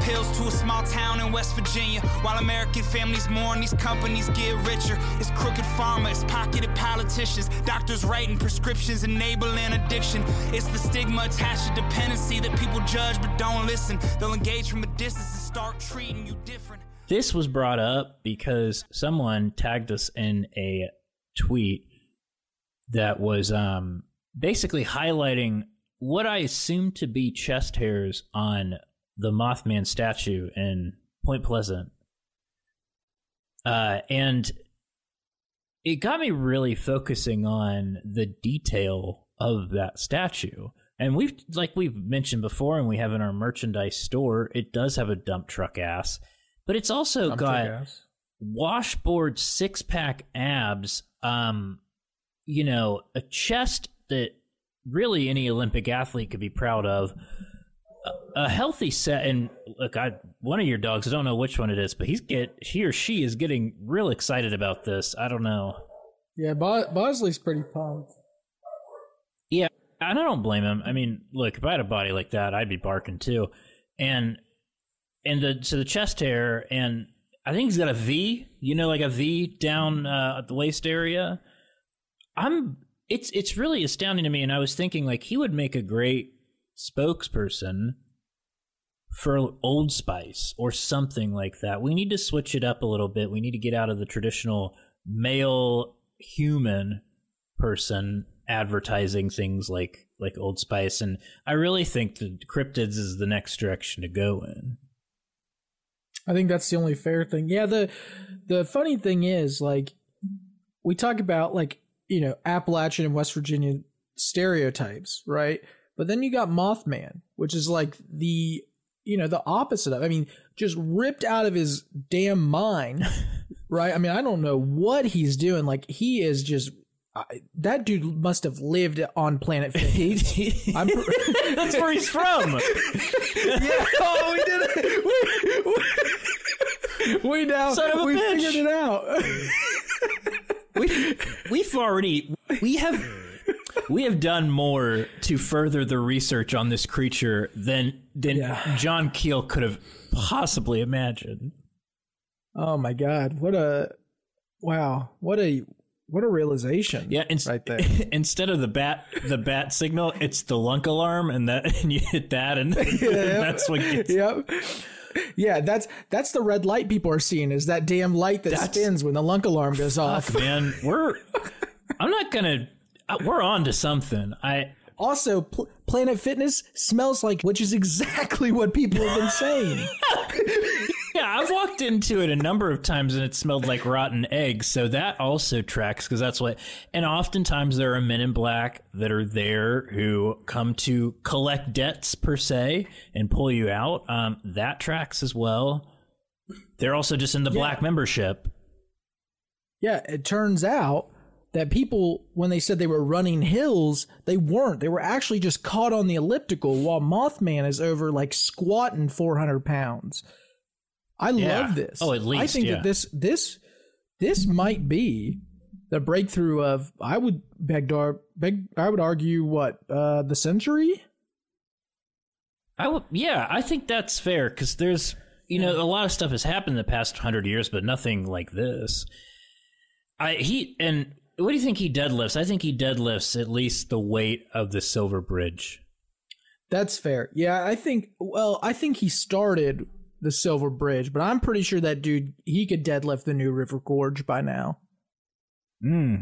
pills to a small town in West Virginia. While American families mourn, these companies get richer. It's crooked pharma, it's pocketed politicians. Doctors writing prescriptions, enabling addiction. It's the stigma attached to dependency that people judge but don't listen. They'll engage from a distance and start treating you different. This was brought up because someone tagged us in a tweet that was um, basically highlighting what I assume to be chest hairs on the Mothman statue in Point Pleasant. Uh, and it got me really focusing on the detail of that statue. And we've, like we've mentioned before, and we have in our merchandise store, it does have a dump truck ass, but it's also Dump got washboard six pack abs, um, you know, a chest that really any Olympic athlete could be proud of. A, healthy set, and look, I one of your dogs. I don't know which one it is, but he's get he or she is getting real excited about this. I don't know. Yeah, Bo- Bosley's pretty pumped. Yeah, and I don't blame him. I mean, look, if I had a body like that, I'd be barking too. And and the so the chest hair, and I think he's got a V. You know, like a V down uh, at the waist area. I'm. It's it's really astounding to me, and I was thinking like he would make a great spokesperson for Old Spice or something like that. We need to switch it up a little bit. We need to get out of the traditional male human person advertising things like like Old Spice, and I really think that cryptids is the next direction to go in. I think that's the only fair thing. Yeah, the the funny thing is like we talk about like, you know, Appalachian and West Virginia stereotypes, right? But then you got Mothman, which is like the you know, the opposite of I mean, just ripped out of his damn mind, right? I mean, I don't know what he's doing. Like he is just I that dude must have lived on planet Fitness. I'm pr- That's where he's from. yeah, oh, we did it. We, we now Son of a we bitch. figured it out. we've, we've already we have we have done more to further the research on this creature than than Yeah. John Keel could have possibly imagined. oh my god, what a wow, what a what a realization. Yeah, right there. instead of the bat the bat signal, it's the lunk alarm, and that and you hit that, and that's what gets. yep. Yeah, that's that's the red light people are seeing is that damn light that That's- spins when the lunk alarm goes off. Man, we're. I'm not gonna. Uh, We're on to something. I Also, Pl- Planet Fitness smells like, which is exactly what people have been saying. yeah, I've walked into it a number of times and it smelled like rotten eggs. So that also tracks because that's what. And oftentimes there are men in black that are there who come to collect debts per se and pull you out. Um, that tracks as well. They're also just in the black membership. Yeah, it turns out that people, when they said they were running hills, they weren't. They were actually just caught on the elliptical while Mothman is over like squatting 400 pounds. I Yeah. love this. Oh, at least I think yeah. that this this this might be the breakthrough of. I would beg, to, beg I would argue what uh, the century. I w- yeah, I think that's fair because there's you know a lot of stuff has happened in the past hundred years, but nothing like this. I he and what do you think he deadlifts? I think he deadlifts at least the weight of the Silver Bridge. That's fair. Yeah, I think. Well, I think he started the Silver Bridge, but I'm pretty sure that dude he could deadlift the New River Gorge by now. Hmm.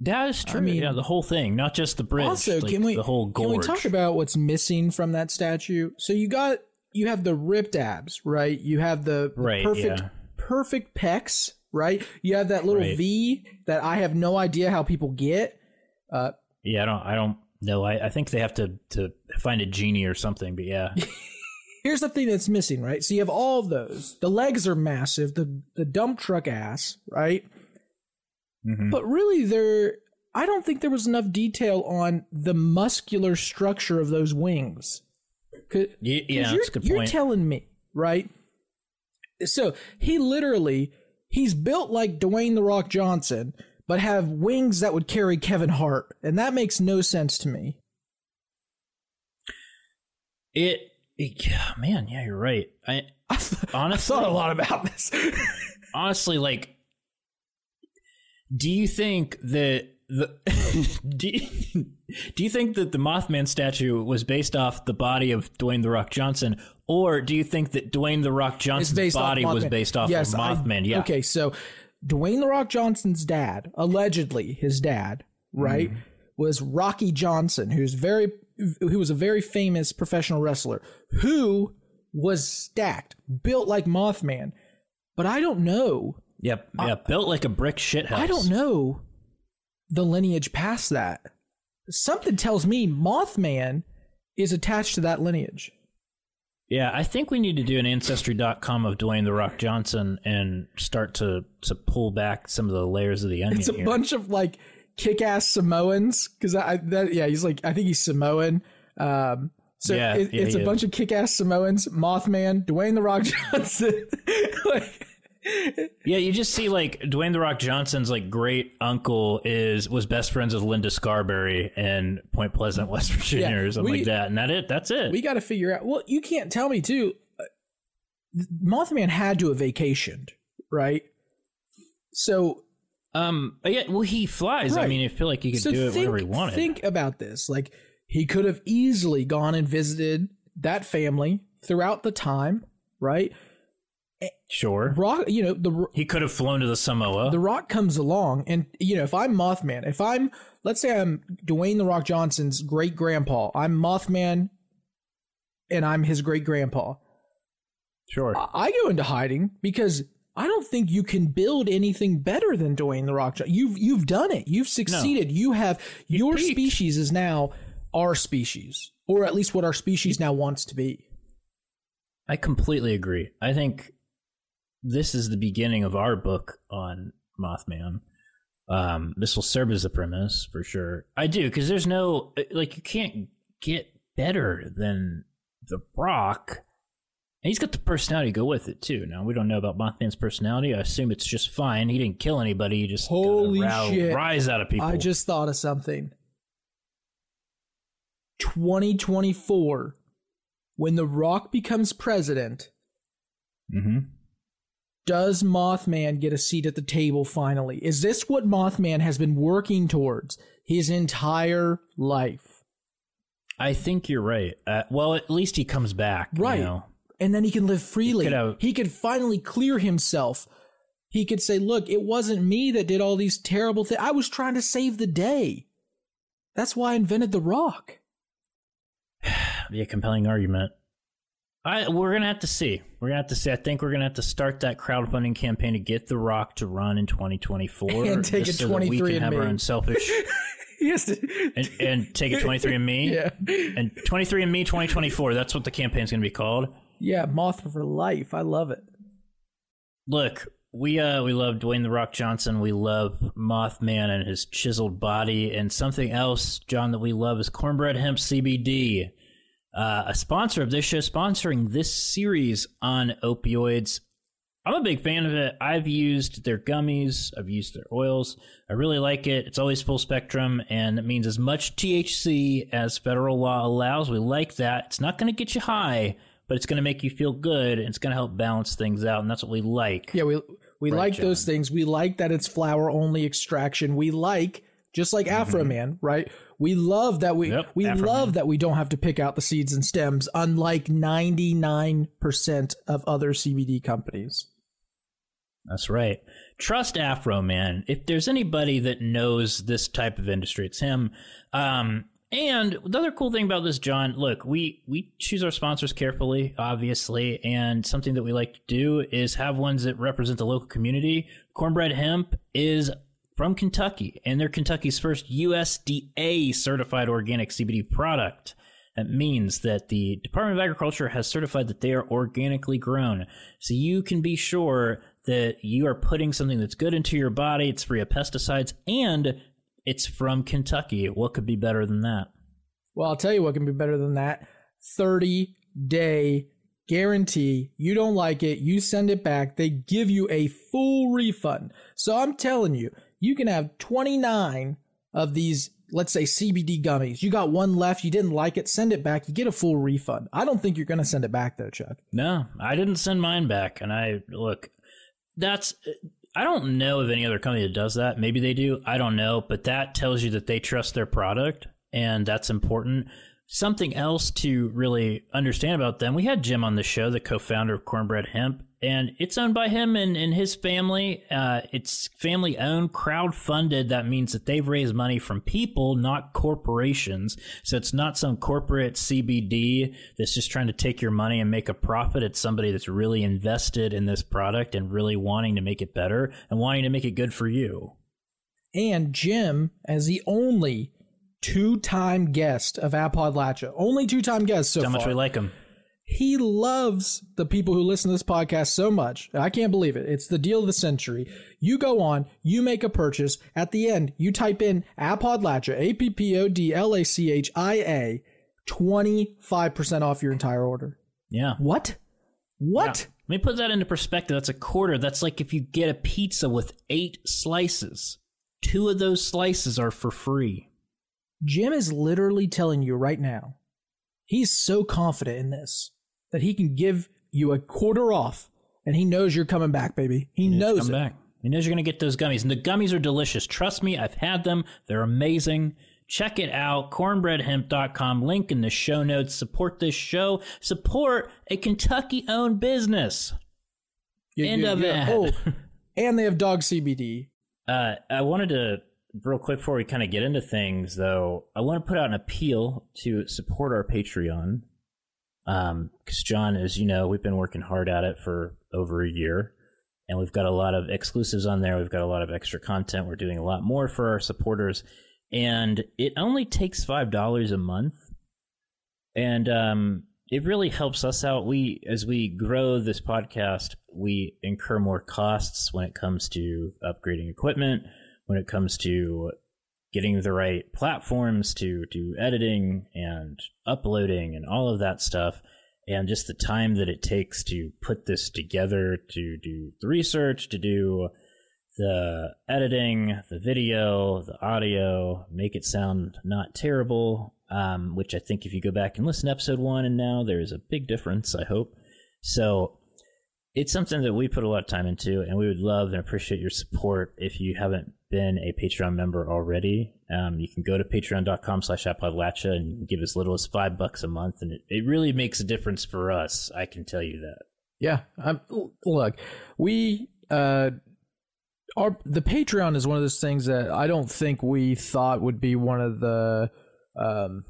That is true. I mean- yeah, the whole thing, not just the bridge. Also, like can we the whole gorge? can we talk about what's missing from that statue? So you got you have the ripped abs, right? You have the, the Right, perfect yeah. perfect pecs, right? You have that little Right. V that I have no idea how people get. Uh, Yeah, I don't. I don't know. I, I think they have to to find a genie or something. But yeah, here's the thing that's missing, right? So you have all of those. The legs are massive. The the dump truck ass, right? Mhm. But really, there. I don't think there was enough detail on the muscular structure of those wings. 'Cause- Ye- yeah, 'cause that's you're, you're telling me, right? So he literally he's built like Dwayne the Rock Johnson, but have wings that would carry Kevin Hart, and that makes no sense to me. It Yeah, man, yeah, you're right. I I, th- I honestly thought a lot about this. honestly like do you think that the do, you, do you think that the Mothman statue was based off the body of Dwayne the Rock Johnson or do you think that Dwayne the Rock Johnson's body was based off Yes, of I- Mothman? yeah. Okay, so Dwayne the Rock Johnson's dad, allegedly his dad, right, Mm-hmm. was Rocky Johnson, who's very who was a very famous professional wrestler who was stacked, built like Mothman. But I don't know. Yep. Yeah, built like a brick shithouse. I don't know the lineage past that. Something tells me Mothman is attached to that lineage. Yeah, I think we need to do an ancestry.com of Dwayne the Rock Johnson and start to to pull back some of the layers of the onion It's a here. bunch of like kick-ass Samoans because I that yeah he's like I think he's Samoan. Um, so Yeah, it, yeah, it's a he bunch of kick-ass Samoans, Mothman, Dwayne the Rock Johnson. like, Yeah, you just see like Dwayne the Rock Johnson's like great uncle is was best friends with Linda Scarberry in Point Pleasant, West Virginia, Yeah, or something we- like that, and that it. That's it. we got to figure out. Well, you can't tell me too. uh, Mothman had to have vacationed, right? So um, yeah, well, he flies. I mean, I feel like he could so do it think, whenever he wanted. Think about this. Like he could have easily gone and visited that family throughout the time, right? Sure, Rock, you know, the he could have flown to the Samoa. the Rock comes along, and you know, if I'm Mothman, if I'm, let's say I'm Dwayne the Rock Johnson's great grandpa, I'm Mothman, and I'm his great grandpa. sure. I- I go into hiding because I don't think you can build anything better than Dwayne the Rock. Johnson. You've you've done it. You've succeeded. You have your peaked. species is now our species, or at least what our species now wants to be. I completely agree. I think this is the beginning of our book on Mothman. Um, this will serve as a premise for sure. I do because there's no like you can't get better than the Rock. And he's got the personality to go with it too. Now we don't know about Mothman's personality. I assume it's just fine. He didn't kill anybody. He just Holy row- shit. rise out of people. I just thought of something. 2024, when The Rock becomes president, hmm does Mothman get a seat at the table finally? Is this what Mothman has been working towards his entire life? I think you're right. Uh, well, at least he comes back. you Right. know? And then he can live freely. could have- he could finally clear himself. He could say, Look, it wasn't me that did all these terrible things. I was trying to save the day. That's why I invented The Rock. be a compelling argument. I we're gonna have to see. We're gonna have to see. I think we're gonna have to start that crowdfunding campaign to get The Rock to run in 2024 And take a so that we 23 can and have our me. unselfish Yes. and, and take a 23 and me. Yeah. And 23 and me 2024. That's what the campaign's gonna be called. Yeah, Moth for life. I love it. Look, we uh we love Dwayne the Rock Johnson. We love Mothman and his chiseled body, and something else, John, that we love is Cornbread Hemp CBD. Uh, a sponsor of this show, sponsoring this series on opioids. I'm a big fan of it. I've used their gummies, I've used their oils. I really like it. It's always full spectrum, and it means as much THC as federal law allows. We like that. It's not going to get you high, but it's going to make you feel good, and it's going to help balance things out, and that's what we like. Yeah, we we Right, like John. those things. We like that it's flower only extraction. We like just like Afroman, right? We love that we Mm-hmm. Yep, we Afro love Man. that we don't have to pick out the seeds and stems, unlike ninety nine percent of other CBD companies. That's right. Trust Afroman. If there's anybody that knows this type of industry, it's him. Um, and the other cool thing about this, John, look, we we choose our sponsors carefully, obviously, and something that we like to do is have ones that represent the local community. Cornbread Hemp is from Kentucky, and they're Kentucky's first USDA certified organic CBD product. That means that the Department of Agriculture has certified that they are organically grown. So you can be sure that you are putting something that's good into your body, it's free of pesticides, and it's from Kentucky. What could be better than that? Well, I'll tell you what can be better than that. 30 day guarantee. You don't like it, you send it back. They give you a full refund. So I'm telling you, you can have 29 of these let's say CBD gummies. You got one left, you didn't like it, send it back, you get a full refund. I don't think you're going to send it back though, Chuck. No, I didn't send mine back. And I look, that's, I don't know of any other company that does that. Maybe they do. I don't know. But that tells you that they trust their product and that's important. Something else to really understand about them. We had Jim on the show, the co founder of Cornbread Hemp and it's owned by him and, and his family. Uh, it's family owned, crowd funded. That means that they've raised money from people, not corporations. So it's not some corporate CBD that's just trying to take your money and make a profit. It's somebody that's really invested in this product and really wanting to make it better and wanting to make it good for you. And Jim, as the only two time guest of Appodlachia, only two time guest so How far. much we like him he loves the people who listen to this podcast so much. I can't believe it. It's the deal of the century. You go on, you make a purchase. At the end, you type in Appodlachia, A P P O D L A C H I A, 25% off your entire order. Yeah. What? What? Yeah. Let me put that into perspective. That's a quarter. That's like if you get a pizza with eight slices, two of those slices are for free. Jim is literally telling you right now, he's so confident in this that he can give you a quarter off and he knows you're coming back, baby. He, he knows it. back. He knows you're going to get those gummies. And the gummies are delicious. Trust me, I've had them. They're amazing. Check it out. Cornbreadhemp.com. Link in the show notes. Support this show. Support a Kentucky owned business. Yeah, End yeah, of yeah. it. Oh, and they have dog CBD. Uh, I wanted to, real quick before we kind of get into things, though, I want to put out an appeal to support our Patreon. Because, um, John, as you know, we've been working hard at it for over a year. And we've got a lot of exclusives on there. We've got a lot of extra content. We're doing a lot more for our supporters. And it only takes $5 a month. And um, it really helps us out. We, as we grow this podcast, we incur more costs when it comes to upgrading equipment, when it comes to getting the right platforms to do editing and uploading and all of that stuff and just the time that it takes to put this together to do the research to do the editing the video the audio make it sound not terrible um, which i think if you go back and listen to episode one and now there's a big difference i hope. So it's something that we put a lot of time into and we would love and appreciate your support if you haven't been a patreon member already um, you can go to patreon.com slash appodlachia and give as little as five bucks a month and it, it really makes a difference for us i can tell you that Yeah, I'm, look, we uh, our the Patreon is one of those things that I don't think we thought would be one of the um,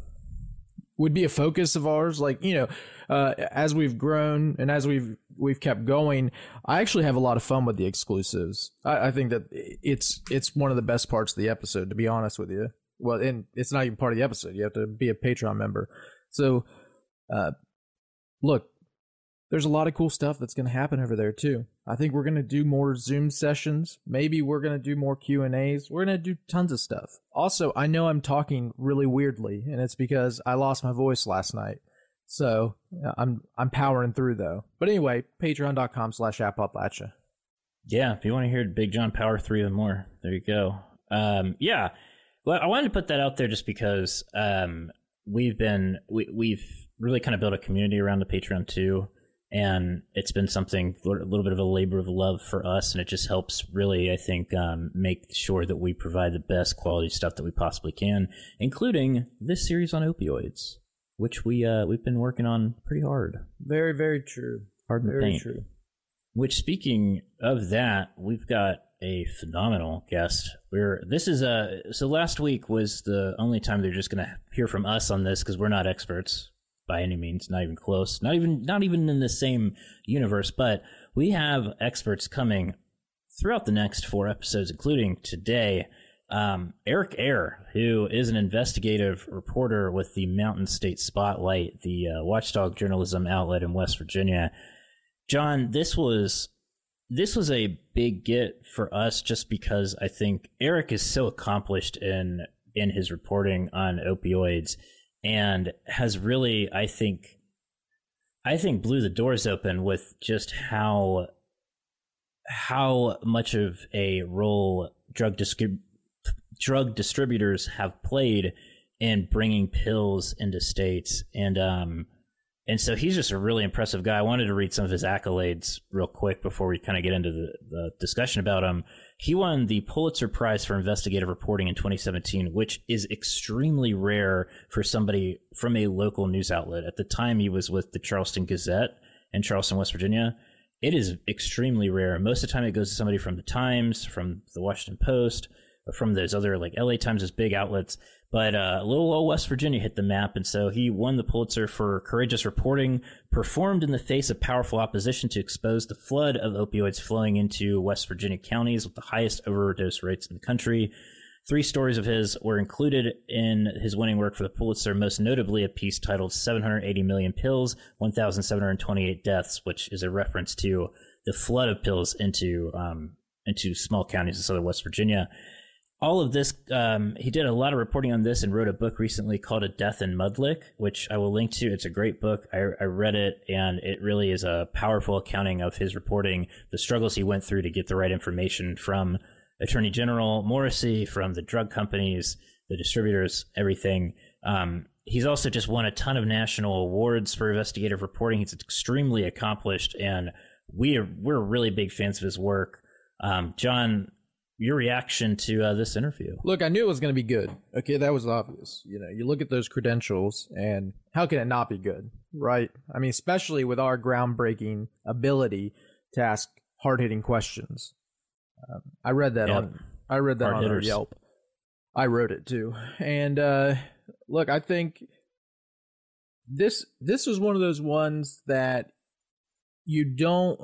would be a focus of ours. Like you know, uh, as we've grown and as we've we've kept going, I actually have a lot of fun with the exclusives. I, I think that it's it's one of the best parts of the episode. To be honest with you, well, and it's not even part of the episode. You have to be a Patreon member. So, uh, look, there's a lot of cool stuff that's going to happen over there too. I think we're going to do more Zoom sessions. Maybe we're going to do more Q and A's. We're going to do tons of stuff. Also, I know I'm talking really weirdly, and it's because I lost my voice last night. So I'm I'm powering through though. But anyway, patreon.com slash appodlachia. Yeah, if you want to hear Big John power three or more, there you go. Um, yeah, well, I wanted to put that out there just because um, we've been we, we've really kind of built a community around the Patreon too, and it's been something a little bit of a labor of love for us, and it just helps really, I think, um, make sure that we provide the best quality stuff that we possibly can, including this series on opioids, which we uh, we've been working on pretty hard. Very very true. Hard the Very paint. true. Which, speaking of that, we've got a phenomenal guest. We're this is a so last week was the only time they're just going to hear from us on this because we're not experts by any means, not even close, not even not even in the same universe. But we have experts coming throughout the next four episodes, including today. Um, Eric Eyre, who is an investigative reporter with the Mountain State Spotlight, the uh, watchdog journalism outlet in West Virginia. John, this was this was a big get for us just because I think Eric is so accomplished in in his reporting on opioids and has really I think I think blew the doors open with just how how much of a role drug distrib- drug distributors have played in bringing pills into states, and um, and so he's just a really impressive guy. I wanted to read some of his accolades real quick before we kind of get into the, the discussion about him. He won the Pulitzer Prize for investigative reporting in 2017, which is extremely rare for somebody from a local news outlet. At the time, he was with the Charleston Gazette in Charleston, West Virginia. It is extremely rare. Most of the time, it goes to somebody from the Times, from the Washington Post, from those other like LA Times, as big outlets. But uh, little old West Virginia hit the map, and so he won the Pulitzer for courageous reporting, performed in the face of powerful opposition to expose the flood of opioids flowing into West Virginia counties with the highest overdose rates in the country. Three stories of his were included in his winning work for the Pulitzer, most notably a piece titled 780 Million Pills, 1,728 Deaths, which is a reference to the flood of pills into, um, into small counties in southern West Virginia all of this, um, he did a lot of reporting on this and wrote a book recently called A Death in Mudlick, which I will link to. It's a great book. I, I, read it and it really is a powerful accounting of his reporting, the struggles he went through to get the right information from Attorney General Morrisey, from the drug companies, the distributors, everything. Um, he's also just won a ton of national awards for investigative reporting. He's extremely accomplished and we are, we're really big fans of his work. Um, John, your reaction to uh, this interview. Look, I knew it was going to be good. Okay, that was obvious. You know, you look at those credentials, and how can it not be good, right? I mean, especially with our groundbreaking ability to ask hard hitting questions. Um, I read that yep. on I read that hard on. Yelp. I wrote it too, and uh, look, I think this this was one of those ones that you don't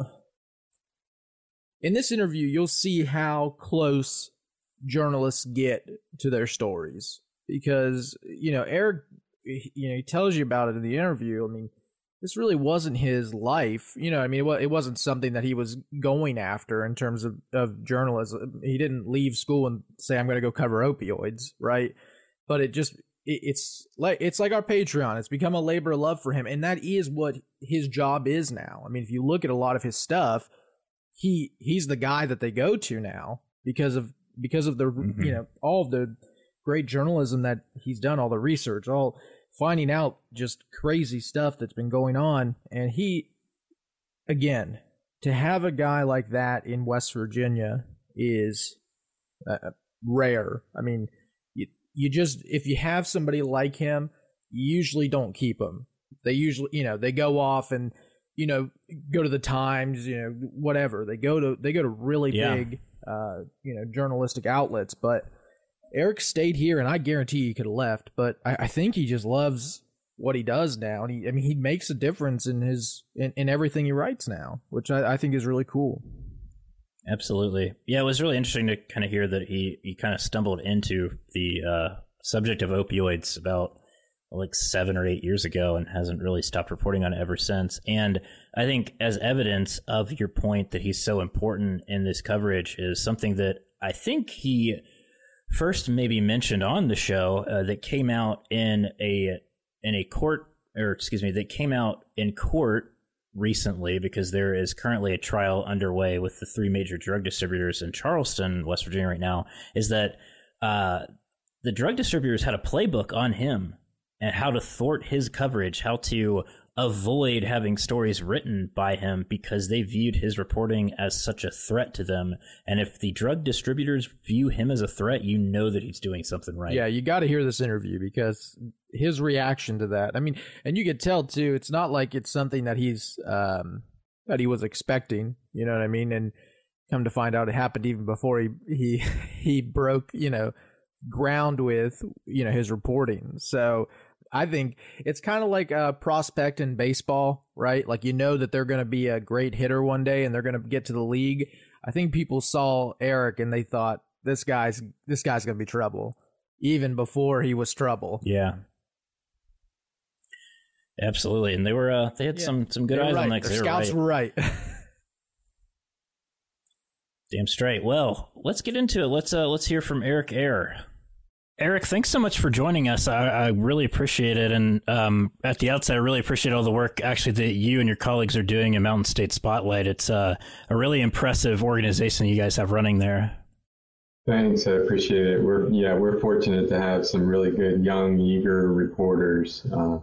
in this interview, you'll see how close journalists get to their stories because you know Eric, you know, he tells you about it in the interview. I mean, this really wasn't his life. You know, I mean, it wasn't something that he was going after in terms of, of journalism. He didn't leave school and say, I'm going to go cover opioids, right? But it just, it's like, it's like our Patreon. It's become a labor of love for him. And that is what his job is now. I mean, if you look at a lot of his stuff, he he's the guy that they go to now because of because of the mm-hmm. you know all of the great journalism that he's done all the research all finding out just crazy stuff that's been going on. And he again to have a guy like that in West Virginia is uh, rare. I mean you, you just if you have somebody like him you usually don't keep them they usually you know they go off and you know, go to the Times, you know, whatever. They go to they go to really yeah. big, uh, you know, journalistic outlets. But Eric stayed here, and I guarantee he could have left. But I, I, think he just loves what he does now, and he, I mean, he makes a difference in his in, in everything he writes now, which I, I think is really cool. Absolutely, yeah. It was really interesting to kind of hear that he he kind of stumbled into the uh, subject of opioids about like seven or eight years ago and hasn't really stopped reporting on it ever since. And I think, as evidence of your point that he's so important in this coverage, is something that I think he first maybe mentioned on the show uh, that came out in a in a court or excuse me that came out in court recently because there is currently a trial underway with the three major drug distributors in Charleston, West Virginia, right now. Is that uh, the drug distributors had a playbook on him and how to thwart his coverage, how to avoid having stories written by him because they viewed his reporting as such a threat to them. And if the drug distributors view him as a threat, you know that he's doing something right. Yeah, you got to hear this interview because his reaction to that. I mean, and you could tell too. It's not like it's something that he's um, that he was expecting. You know what I mean? And come to find out, it happened even before he he he broke. You know ground with you know his reporting. So I think it's kind of like a prospect in baseball, right? Like you know that they're going to be a great hitter one day and they're going to get to the league. I think people saw Eric and they thought this guy's this guy's going to be trouble even before he was trouble. Yeah. Absolutely. And they were uh they had yeah. some some good eyes right. on that. Their scouts right. were right. Damn straight. Well, let's get into it. Let's uh let's hear from Eric Eyre. Eric, thanks so much for joining us. I, I really appreciate it. And um, at the outset, I really appreciate all the work actually that you and your colleagues are doing in Mountain State Spotlight. It's uh, a really impressive organization you guys have running there. Thanks, I appreciate it. We're yeah, we're fortunate to have some really good young, eager reporters uh,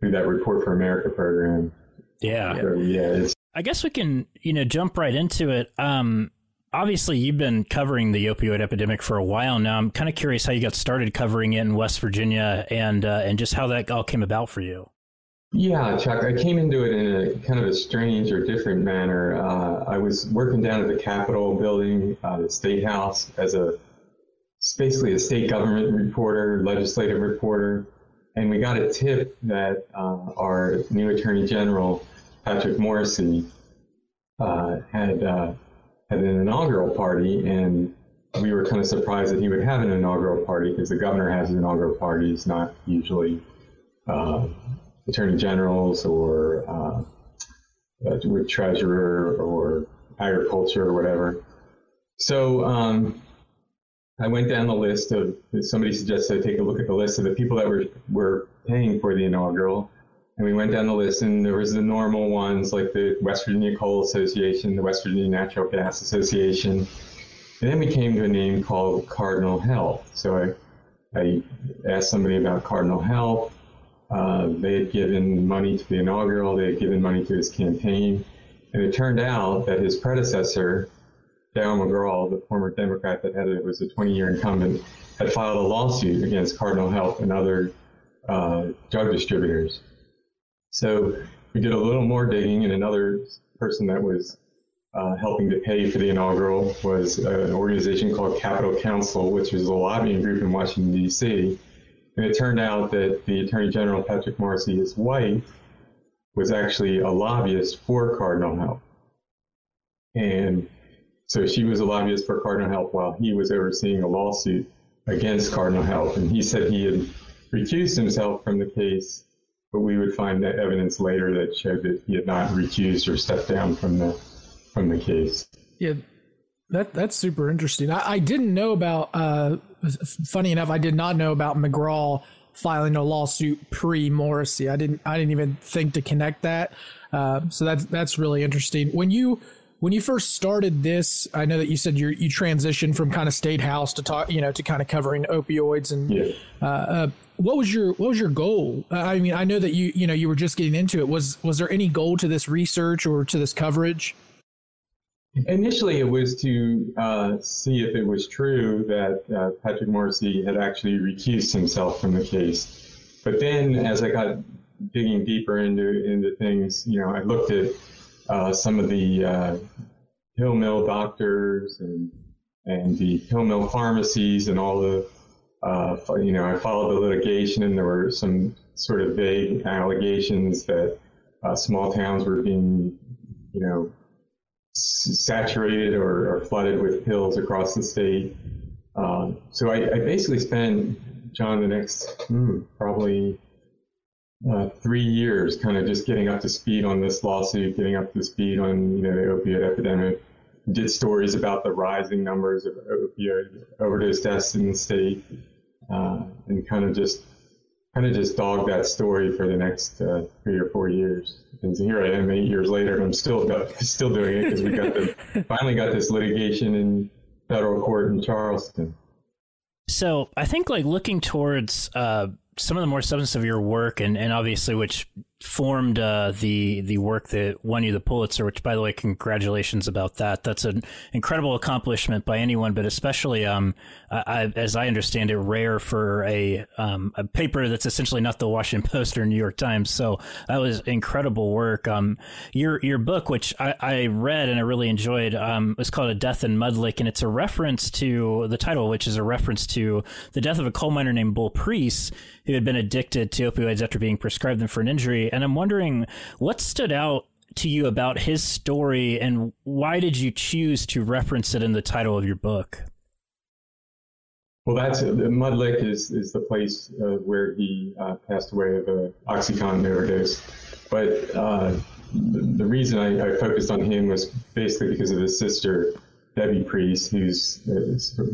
through that Report for America program. Yeah, so, yeah. I guess we can you know jump right into it. Um, obviously, you've been covering the opioid epidemic for a while now. I'm kind of curious how you got started covering it in West Virginia and uh, and just how that all came about for you. Yeah, Chuck, I came into it in a kind of a strange or different manner. Uh, I was working down at the Capitol building, uh, the State House, as a basically a state government reporter, legislative reporter, and we got a tip that uh, our new Attorney General, Patrick Morrisey, uh, had uh, had an inaugural party, and we were kind of surprised that he would have an inaugural party because the governor has an inaugural parties, not usually uh, attorney generals or uh, uh, with treasurer or agriculture or whatever. So um, I went down the list of somebody suggested I take a look at the list of the people that were were paying for the inaugural, and we went down the list and there was the normal ones like the West Virginia Coal Association, the West Virginia Natural Gas Association, and then we came to a name called Cardinal Health. So I I asked somebody about Cardinal Health uh, they had given money to the inaugural, they had given money to his campaign. And it turned out that his predecessor, Darrell McGraw, the former Democrat that had it, was a 20 year incumbent, had filed a lawsuit against Cardinal Health and other uh, drug distributors. So we did a little more digging, and another person that was uh, helping to pay for the inaugural was an organization called Capitol Counsel, which is a lobbying group in Washington, D.C. And it turned out that the Attorney General, Patrick Morrisey, his wife, was actually a lobbyist for Cardinal Health. And so she was a lobbyist for Cardinal Health while he was overseeing a lawsuit against Cardinal Health. And he said he had recused himself from the case, but we would find that evidence later that showed that he had not recused or stepped down from the from the case. Yeah, that that's super interesting. I, I didn't know about. Uh, funny enough, I did not know about McGraw filing a lawsuit pre Morrisey. I didn't. I didn't even think to connect that. Uh, so that's that's really interesting. When you when you first started this, I know that you said you you transitioned from kind of state house to talk, you know, to kind of covering opioids and. Yeah. Uh, uh, what was your what was your goal? I mean, I know that you you know you were just getting into it. Was was there any goal to this research or to this coverage? Initially, it was to uh, see if it was true that uh, Patrick Morrisey had actually recused himself from the case. But then, as I got digging deeper into into things, you know, I looked at uh, some of the uh, pill mill doctors and and the pill mill pharmacies and all the uh, you know, I followed the litigation, and there were some sort of vague allegations that uh, small towns were being, you know, saturated or, or, flooded with pills across the state. Uh, so I, I, basically spent, John, the next hmm, probably uh, three years kind of just getting up to speed on this lawsuit, getting up to speed on you know the opioid epidemic. Did stories about the rising numbers of opioid overdose deaths in the state, uh, and kind of just kind of just dogged that story for the next uh, three or four years. And here I am eight years later, and I'm still still doing it because we got the finally got this litigation in federal court in Charleston. So I think like looking towards uh, some of the more substance of your work, and, and obviously which formed uh, the the work that won you the Pulitzer. Which, by the way, congratulations about that. That's an incredible accomplishment by anyone, but especially, um, I, as I understand it, rare for a um, a paper that's essentially not the Washington Post or New York Times. So that was incredible work. Um, your your book, which I, I read and I really enjoyed, um, called "A Death in Mudlick, and it's a reference to the title, which is a reference to the death of a coal miner named Bull Preece who had been addicted to opioids after being prescribed them for an injury. And I'm wondering what stood out to you about his story and why did you choose to reference it in the title of your book? Well, that's Mud Lick is, is the place uh, where he uh, passed away of an OxyContin overdose. But uh, the, the, reason I, I, focused on him was basically because of his sister, Debbie Preece, who's uh,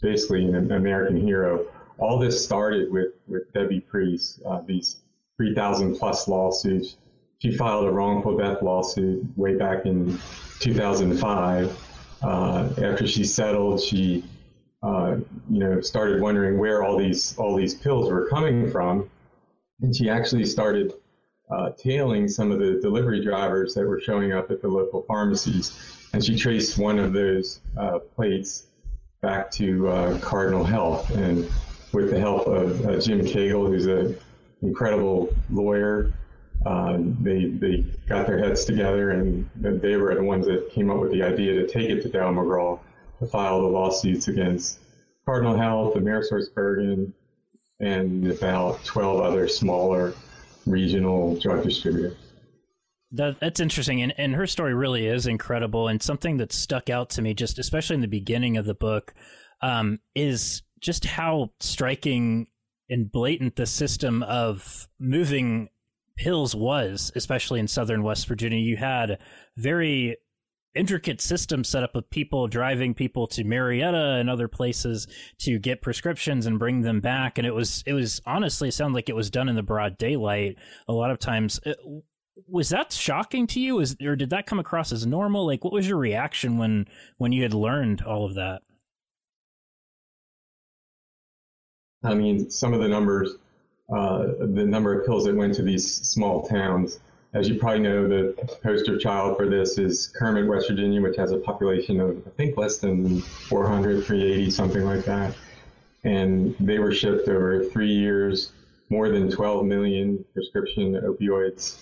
basically an American hero all this started with, with Debbie Preece, uh, these 3,000 plus lawsuits. She filed a wrongful death lawsuit way back in 2005. uh, after she settled, she uh, you know started wondering where all these all these pills were coming from, and she actually started uh, tailing some of the delivery drivers that were showing up at the local pharmacies, and she traced one of those uh, plates back to uh, Cardinal Health, and with the help of uh, Jim Cagle, who's an incredible lawyer. Uh, they they got their heads together and they were the ones that came up with the idea to take it to Dow McGraw to file the lawsuits against Cardinal Health, AmerisourceBergen, and about 12 other smaller regional drug distributors. That, that's interesting, and, and her story really is incredible. And something that stuck out to me, just especially in the beginning of the book, um, is just how striking and blatant the system of moving pills was, especially in southern West Virginia. You had very intricate system set up of people driving people to Marietta and other places to get prescriptions and bring them back. And it was, it was honestly sounded like it was done in the broad daylight. A lot of times, it, uh, was that shocking to you? Is, or did that come across as normal? Like, what was your reaction when, when you had learned all of that? I mean, some of the numbers, uh, the number of pills that went to these small towns. As you probably know, the poster child for this is Kermit, West Virginia, which has a population of, I think, less than 400, 380, something like that. And they were shipped over three years, more than 12 million prescription opioids,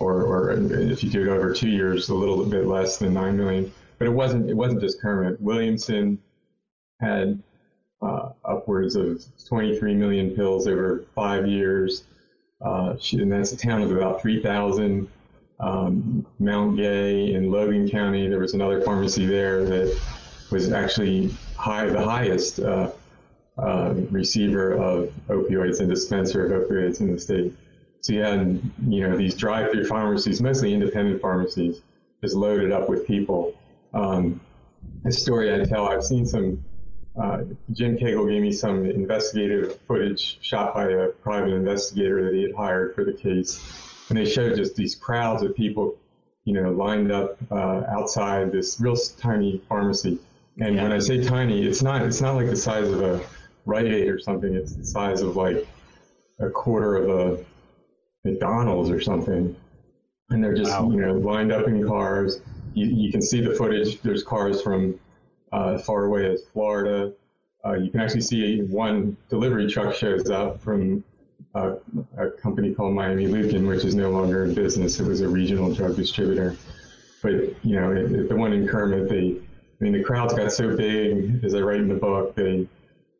or, or if you do it over two years, a little bit less than 9 million. But it wasn't, it wasn't just Kermit. Williamson had uh, upwards of 23 million pills over five years. Uh, and that's a town of about 3,000. Um, Mount Gay in Logan County, there was another pharmacy there that was actually high, the highest uh, uh, receiver of opioids and dispenser of opioids in the state. So you had, you know, these drive-through pharmacies, mostly independent pharmacies, just loaded up with people. Um, story I tell, I've seen some uh, Jim Cagle gave me some investigative footage shot by a private investigator that he had hired for the case. And they showed just these crowds of people, you know, lined up uh, outside this real tiny pharmacy. And yeah. when I say tiny, it's not it's not like the size of a Rite Aid or something. It's the size of like a quarter of a McDonald's or something. And they're just, wow. you know, lined up in cars. You, you can see the footage. There's cars from uh, as far away as Florida. Uh, you can actually see one delivery truck shows up from uh, a company called Miami-Luken, which is no longer in business. It was a regional drug distributor. But, you know, it, it, the one in Kermit, they, I mean, the crowds got so big, as I write in the book, they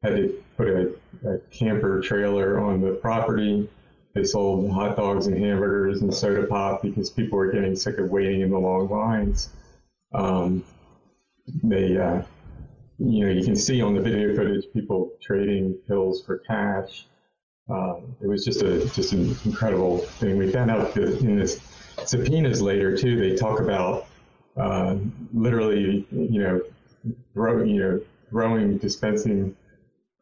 had to put a, a camper trailer on the property. They sold hot dogs and hamburgers and soda pop because people were getting sick of waiting in the long lines. Um, they, uh, you know, you can see on the video footage people trading pills for cash. Um, it was just a just an incredible thing. We found out that in this subpoenas later too, they talk about uh, literally, you know, throw, you know, throwing dispensing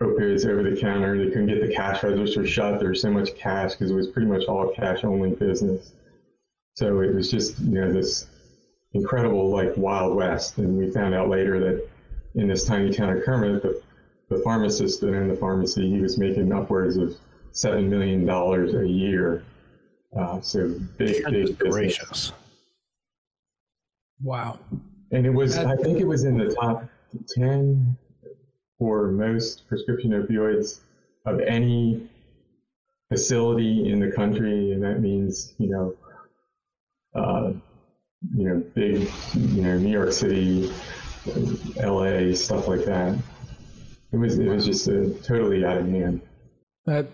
opioids over the counter. They couldn't get the cash register shut. There was so much cash because it was pretty much all cash only business. So it was just you know this incredible like Wild West. And we found out later that in this tiny town of Kermit, the, the pharmacist that owned the pharmacy, he was making upwards of seven million dollars a year. Uh, so big, big gracious. Wow. And it was, I think it was in the top 10 for most prescription opioids of any facility in the country. And that means, you know, uh, you know, big, you know, New York City, L.A., stuff like that. It was it was just a, totally out of hand. That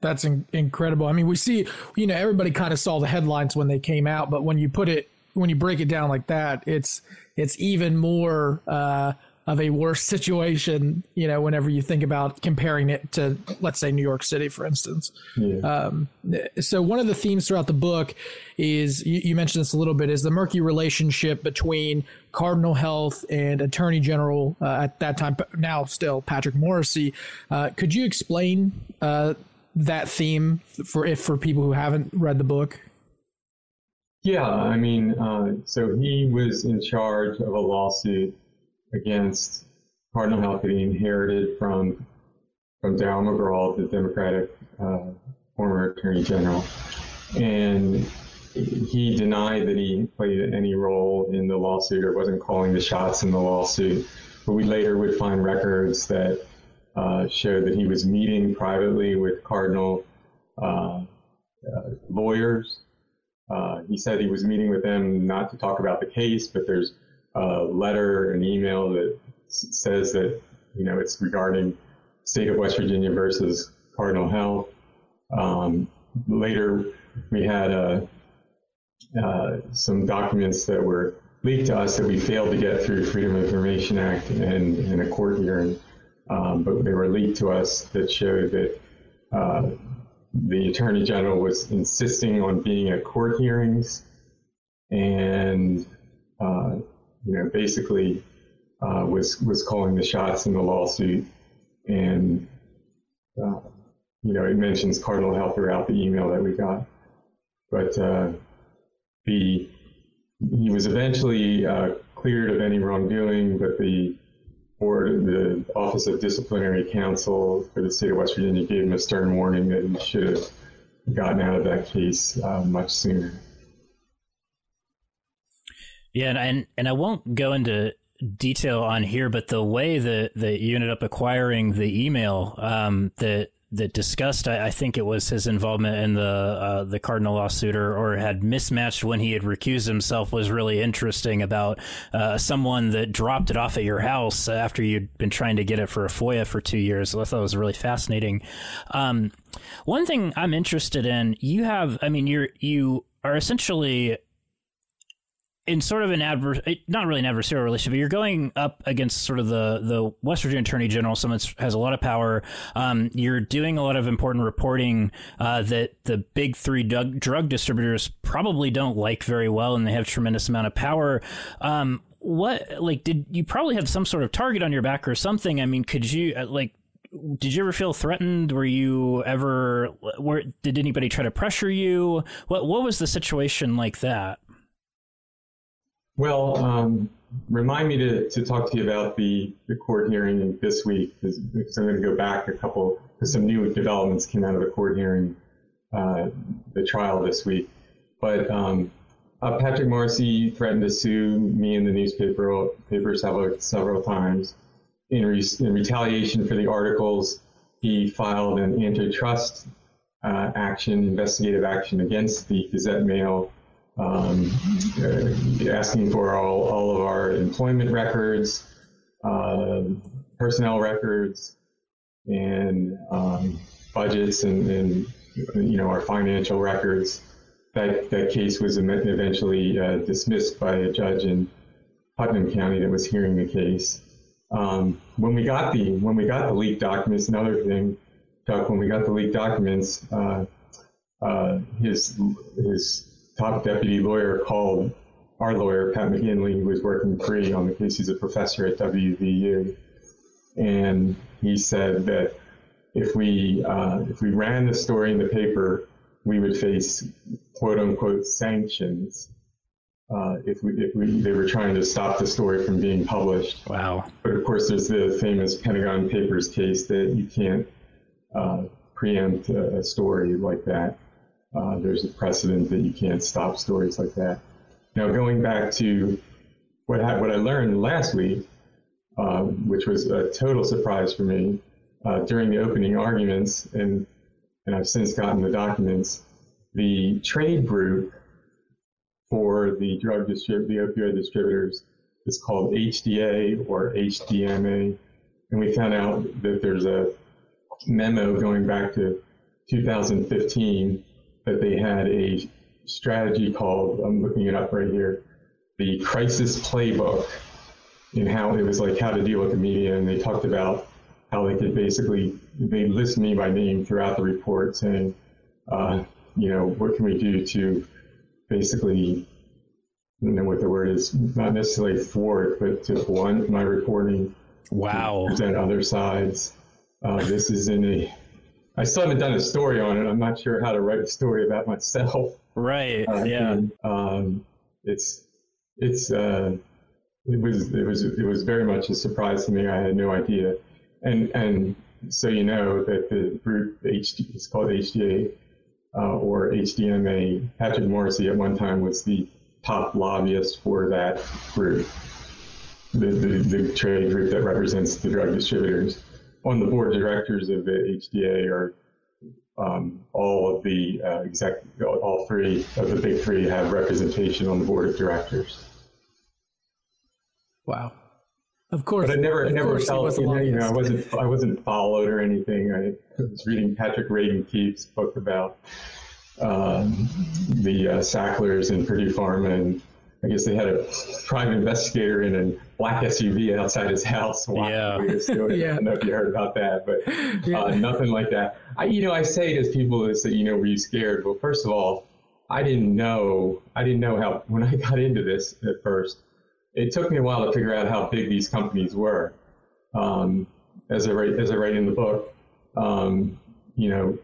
that's in, incredible. I mean, we see, you know, everybody kind of saw the headlines when they came out, but when you put it, when you break it down like that, it's it's even more. Uh, of a worse situation, you know, whenever you think about comparing it to, let's say, New York City, for instance. Yeah. Um, so, one of the themes throughout the book is you, you, mentioned this a little bit is the murky relationship between Cardinal Health and Attorney General uh, at that time, now still Patrick Morrisey. Uh, could you explain uh, that theme for if for people who haven't read the book? Yeah, I mean, uh, so he was in charge of a lawsuit against Cardinal Health that he inherited from from Darrell McGraw, the Democratic uh, former Attorney General, and he denied that he played any role in the lawsuit or wasn't calling the shots in the lawsuit. But we later would find records that uh, showed that he was meeting privately with Cardinal uh, uh, lawyers. Uh, he said he was meeting with them not to talk about the case, but there's a letter, an email that says that you know it's regarding state of West Virginia versus Cardinal Health. Um, later, we had uh, uh, some documents that were leaked to us that we failed to get through Freedom of Information Act and in a court hearing, um, but they were leaked to us that showed that uh, the Attorney General was insisting on being at court hearings and, uh, you know, basically uh, was was calling the shots in the lawsuit and uh, you know, it mentions Cardinal Health throughout the email that we got. But uh, the he was eventually uh, cleared of any wrongdoing, but the board, the Office of Disciplinary Counsel for the state of West Virginia gave him a stern warning that he should have gotten out of that case uh, much sooner. Yeah, and, and and I won't go into detail on here, but the way that that you ended up acquiring the email um, that that discussed, I, I, think it was his involvement in the uh, the Cardinal lawsuit, or, or, had mismatched when he had recused himself, was really interesting. About uh, someone that dropped it off at your house after you'd been trying to get it for a FOIA for two years. I thought it was really fascinating. Um, one thing I'm interested in, you have, I mean, you're you are essentially in sort of an adverse, not really an adversarial relationship, but you're going up against sort of the the West Virginia Attorney General, someone that has a lot of power. Um, you're doing a lot of important reporting uh, that the big three drug, drug distributors probably don't like very well, and they have tremendous amount of power. Um, what like did you probably have some sort of target on your back or something? I mean, could you uh, like did you ever feel threatened? Were you ever? Were did anybody try to pressure you? What what was the situation like that? Well, um, remind me to, to talk to you about the, the court hearing this week because I'm going to go back a couple because some new developments came out of the court hearing, uh, the trial this week. But um, uh, Patrick Morrisey threatened to sue me in the newspaper paper several several times. In, re, in retaliation for the articles, he filed an antitrust uh, action, investigative action against the Gazette Mail um, uh, asking for all, all of our employment records, uh, personnel records, and um, budgets and, and, you know our financial records. That that case was eventually uh, dismissed by a judge in Putnam County that was hearing the case. Um, when we got the when we got the leaked documents, another thing, Chuck, when we got the leaked documents, uh, uh, his his top deputy lawyer called our lawyer, Pat McGinley, who was working free on the case. He's a professor at WVU. And he said that if we, uh, if we ran the story in the paper, we would face quote unquote sanctions uh, if, we, if we, they were trying to stop the story from being published. Wow. But of course, there's the famous Pentagon Papers case that you can't uh, preempt a, a story like that. Uh, there's a precedent that you can't stop stories like that. Now, going back to what I, what I learned last week, uh, which was a total surprise for me, uh, during the opening arguments, and and I've since gotten the documents, the trade group for the drug distrib- the opioid distributors is called HDA or HDMA, and we found out that there's a memo going back to 2015 that they had a strategy called, I'm looking it up right here, the crisis playbook, and how it was like how to deal with the media. And they talked about how they could basically, they list me by name throughout the report saying, uh, you know, what can we do to basically, I don't know what the word is, not necessarily thwart, but to blunt my reporting. Wow. Present other sides. Uh, this is in a I still haven't done a story on it. I'm not sure how to write a story about myself. Right. Uh, yeah. and, um, it's it's uh, it was it was it was very much a surprise to me. I had no idea, and and so you know that the group HD is called HDA uh, or HDMA. Patrick Morrisey at one time was the top lobbyist for that group, the, the, the trade group that represents the drug distributors. On the board of directors of the HDA are um, all of the uh, exec, all three of the big three have representation on the board of directors. Wow. Of course. But I never, I never felt, you know, you know, I wasn't, I wasn't followed or anything. I was reading Patrick Radden Keefe's book about um, the uh, Sacklers and Purdue Pharma, and I guess they had a private investigator in a black SUV outside his house. watching Yeah. what he was doing. Yeah. I don't know if you heard about that, but Yeah. uh, nothing like that. I, you know, I say to people that say, you know, were you scared? Well, first of all, I didn't know. I didn't know how when I got into this at first. It took me a while to figure out how big these companies were. Um, as I write, as I write in the book, um, you know,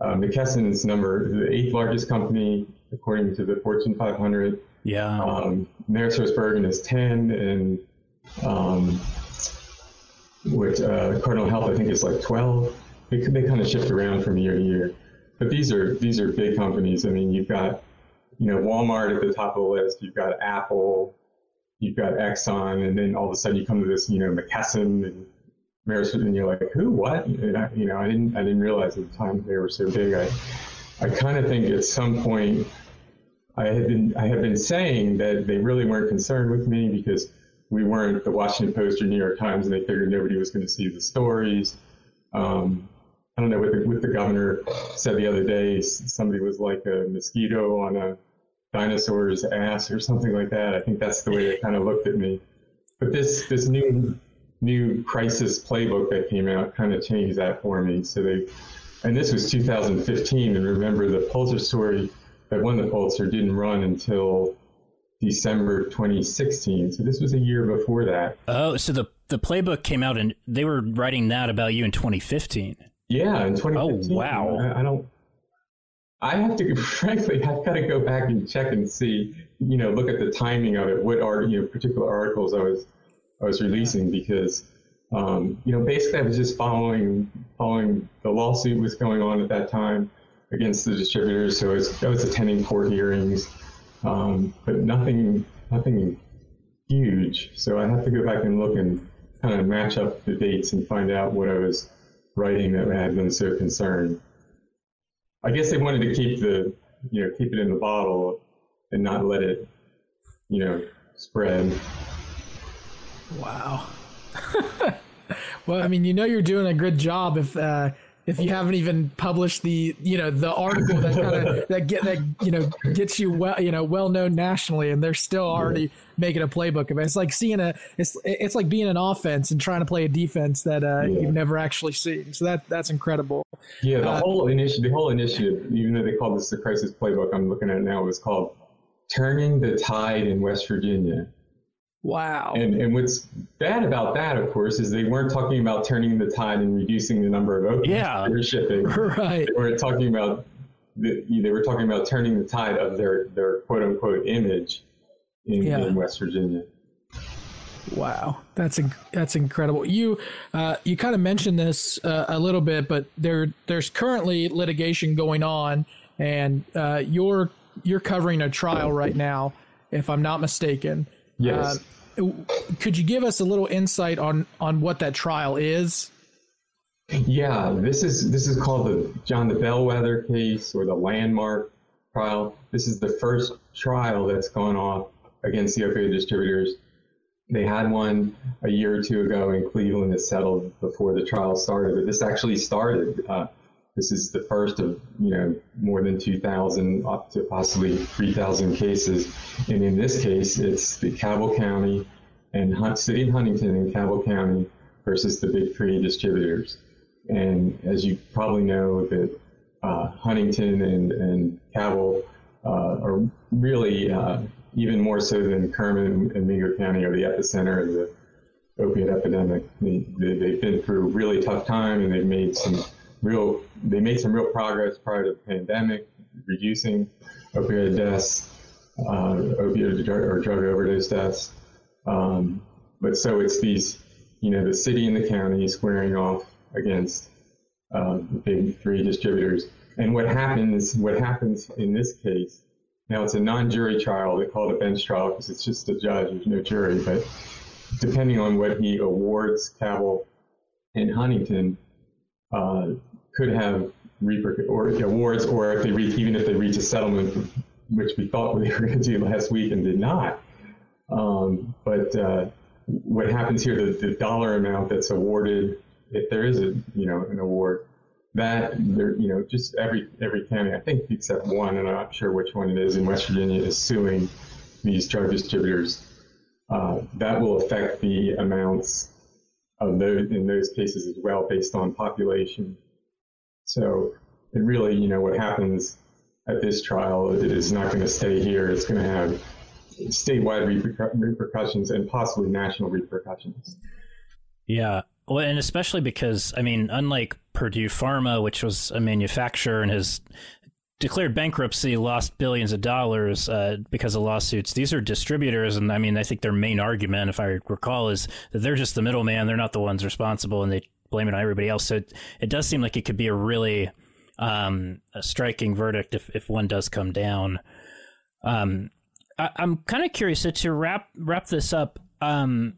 uh, McKesson's number, the eighth largest company according to the Fortune 500. Yeah. Um, Bergen is 10, and um, with uh, Cardinal Health, I think it's like 12. They, they kind of shift around from year to year. But these are these are big companies. I mean, you've got you know Walmart at the top of the list. You've got Apple. You've got Exxon, and then all of a sudden you come to this, you know, McKesson and Maris, and you're like, who, what? I, you know, I didn't I didn't realize at the time they were so big. I I kind of think at some point I had been I had been saying that they really weren't concerned with me because we weren't the Washington Post or New York Times, and they figured nobody was going to see the stories. Um, I don't know what the, what the governor said the other day. Somebody was like a mosquito on a dinosaur's ass or something like that. I think that's the way they kind of looked at me. But this this new new crisis playbook that came out kind of changed that for me. So they, and this was 2015, and remember the Pulitzer story that won the Pulitzer didn't run until December 2016. So this was a year before that. oh, so the the playbook came out and they were writing that about you in 2015. Yeah, in 2015. Oh, wow. I, I don't. I have to, frankly, I've got to go back and check and see, you know, look at the timing of it, what are, you know, particular articles I was, I was releasing because, um, you know, basically I was just following, following the lawsuit was going on at that time against the distributors. So I was, I was attending court hearings, um, but nothing, nothing huge. So I have to go back and look and kind of match up the dates and find out what I was writing that had them so concerned. I guess they wanted to keep the, you know, keep it in the bottle and not let it, you know, spread. Wow. well, I mean, you know, you're doing a good job if uh, if you haven't even published the you know the article that kind of that get that you know gets you well you know well known nationally, and they're still already making a playbook of it. It's like seeing a it's it's like being an offense and trying to play a defense that uh, Yeah. you've never actually seen. So that that's incredible. Yeah, the Uh, whole initiative, the whole initiative, even though they called this the crisis playbook, I'm looking at it now, was called "Turning the Tide in West Virginia." Wow. And and what's bad about that, of course, is they weren't talking about turning the tide and reducing the number of opiates Yeah. they were shipping. right. They were talking about the, they were talking about turning the tide of their their quote unquote image in, Yeah. in West Virginia. Wow, that's inc- that's incredible. You uh, you kind of mentioned this uh, a little bit, but there there's currently litigation going on, and uh, you're you're covering a trial right now, if I'm not mistaken. Yes. Uh, could you give us a little insight on on what that trial is? Yeah, this is this is called the John the Bellwether case or the landmark trial. This is the first trial that's gone off against the opioid distributors. They had one a year or two ago in Cleveland that settled before the trial started. But this actually started. Uh, this is the first of you know more than 2,000 up to possibly 3,000 cases. And in this case, it's the Cabell County and Hunt, City of Huntington and Cabell County versus the big three distributors. And as you probably know, that uh, Huntington and, and Cabell uh, are really, uh, even more so than Kermit and Mingo County, are the epicenter of the opiate epidemic. They, they've been through a really tough time, and they've made some real they made some real progress prior to the pandemic, reducing opioid deaths, uh, opioid drug, or drug overdose deaths. Um, but so it's these, you know, the city and the county squaring off against uh, the big three distributors. And what happens, what happens in this case, now it's a non-jury trial. They call it a bench trial because it's just a judge. There's no jury. But depending on what he awards Cabell and Huntington, uh, could have reper- or awards, or if they reach, even if they reach a settlement, which we thought they were going to do last week and did not. Um, but uh, what happens here, the, the dollar amount that's awarded, if there is a you know an award, that there you know just every every county, I think except one, and I'm not sure which one it is in West Virginia, is suing these drug distributors. Uh, that will affect the amounts of those in those cases as well, based on population. So it really, you know, what happens at this trial, it is not going to stay here. It's going to have statewide reper- repercussions and possibly national repercussions. Yeah. Well, and especially because, I mean, unlike Purdue Pharma, which was a manufacturer and has declared bankruptcy, lost billions of dollars uh, because of lawsuits. These are distributors, and I mean, I think their main argument, if I recall, is that they're just the middleman. They're not the ones responsible, and they blame it on everybody else. So it, it does seem like it could be a really um, a striking verdict if, if one does come down. Um, I, am kind of curious so to wrap wrap this up. Um,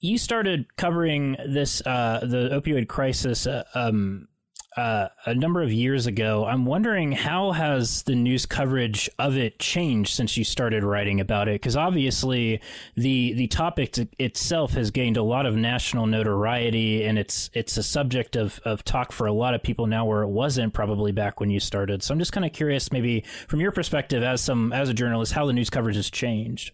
you started covering this uh, the opioid crisis uh, um, uh, a number of years ago. I'm wondering how has the news coverage of it changed since you started writing about it? Because obviously, the the topic itself has gained a lot of national notoriety, and it's it's a subject of, of talk for a lot of people now, where it wasn't probably back when you started. So I'm just kind of curious, maybe from your perspective as some as a journalist, how the news coverage has changed.